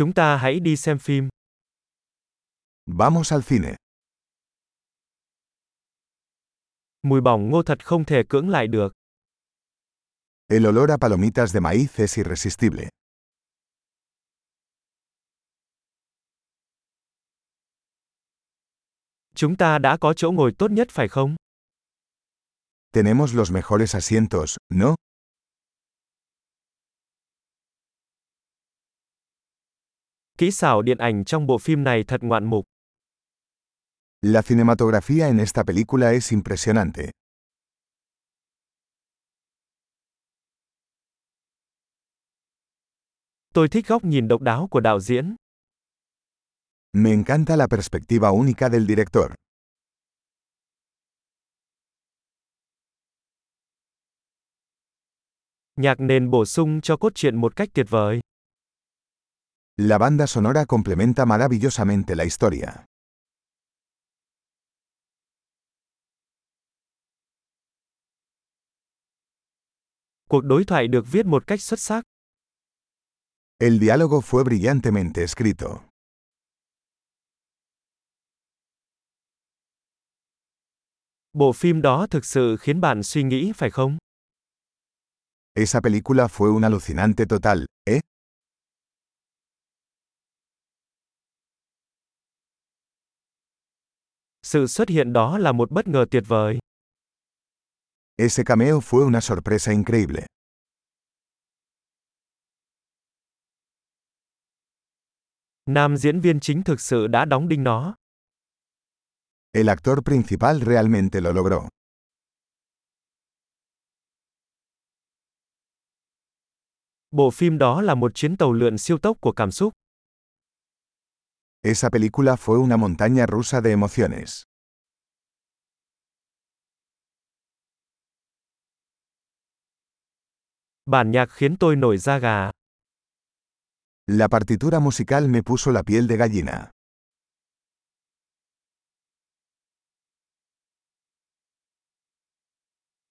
Chúng ta hãy đi xem phim. Vamos al cine. Mùi bỏng ngô thật không thể cưỡng lại được. El olor a palomitas de maíz es irresistible. Chúng ta đã có chỗ ngồi tốt nhất phải không? Tenemos los mejores asientos, ¿no? Kỹ xảo điện ảnh trong bộ phim này thật ngoạn mục. La cinematografía en esta película es impresionante. Tôi thích góc nhìn độc đáo của đạo diễn. Me encanta la perspectiva única del director. Nhạc nền bổ sung cho cốt truyện một cách tuyệt vời. La banda sonora complementa maravillosamente la historia. Cuộc đối thoại được viết một cách xuất sắc. El diálogo fue brillantemente escrito. Bộ phim đó thực sự khiến bạn suy nghĩ phải không? Esa película fue un alucinante total, ¿eh? Sự xuất hiện đó là một bất ngờ tuyệt vời. Ese cameo fue una sorpresa increíble. Nam diễn viên chính thực sự đã đóng đinh nó. El actor principal realmente lo logró. Bộ phim đó là một chuyến tàu lượn siêu tốc của cảm xúc. Esa película fue una montaña rusa de emociones. Bản nhạc khiến tôi nổi da gà. La partitura musical me puso la piel de gallina.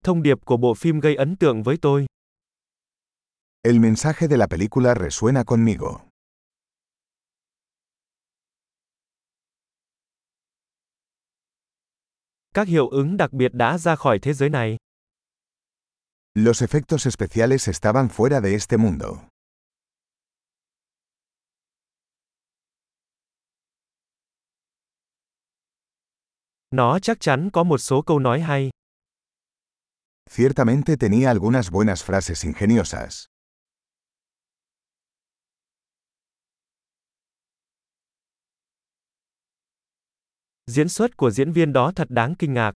Thông điệp của bộ phim gây ấn tượng với tôi. El mensaje de la película resuena conmigo. Các hiệu ứng đặc biệt đã ra khỏi thế giới này. Los efectos especiales estaban fuera de este mundo. Nó chắc chắn có một số câu nói hay. Ciertamente tenía algunas buenas frases ingeniosas. Diễn xuất của diễn viên đó thật đáng kinh ngạc.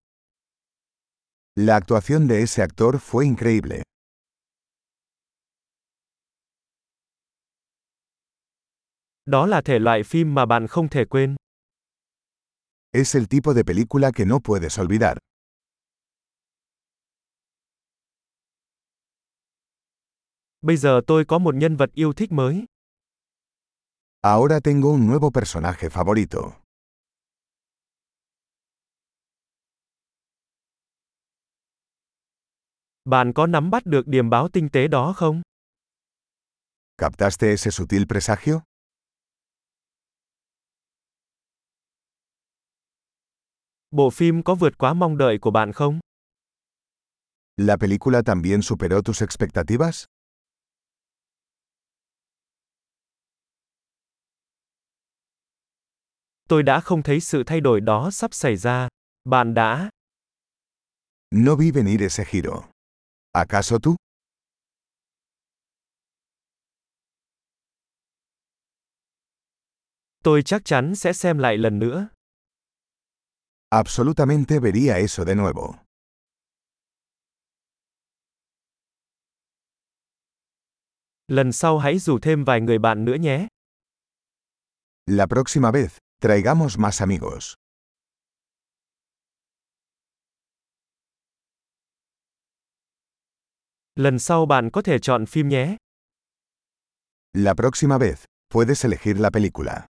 La actuación de ese actor fue increíble. Đó là thể loại phim mà bạn không thể quên. Es el tipo de película que no puedes olvidar. Bây giờ tôi có một nhân vật yêu thích mới. Ahora tengo un nuevo personaje favorito. Bạn có nắm bắt được điểm báo tinh tế đó không? ¿Captaste ese sutil presagio? Bộ phim có vượt quá mong đợi của bạn không? ¿La película también superó tus expectativas? Tôi đã không thấy sự thay đổi đó sắp xảy ra. Bạn đã? No vi venir ese giro. ¿Acaso tú? Tôi chắc chắn sẽ xem lại lần nữa. Absolutamente vería eso de nuevo. Lần sau hãy rủ thêm vài người bạn nữa nhé. La próxima vez, traigamos más amigos. Lần sau bạn có thể chọn phim nhé. La próxima vez, puedes elegir la película.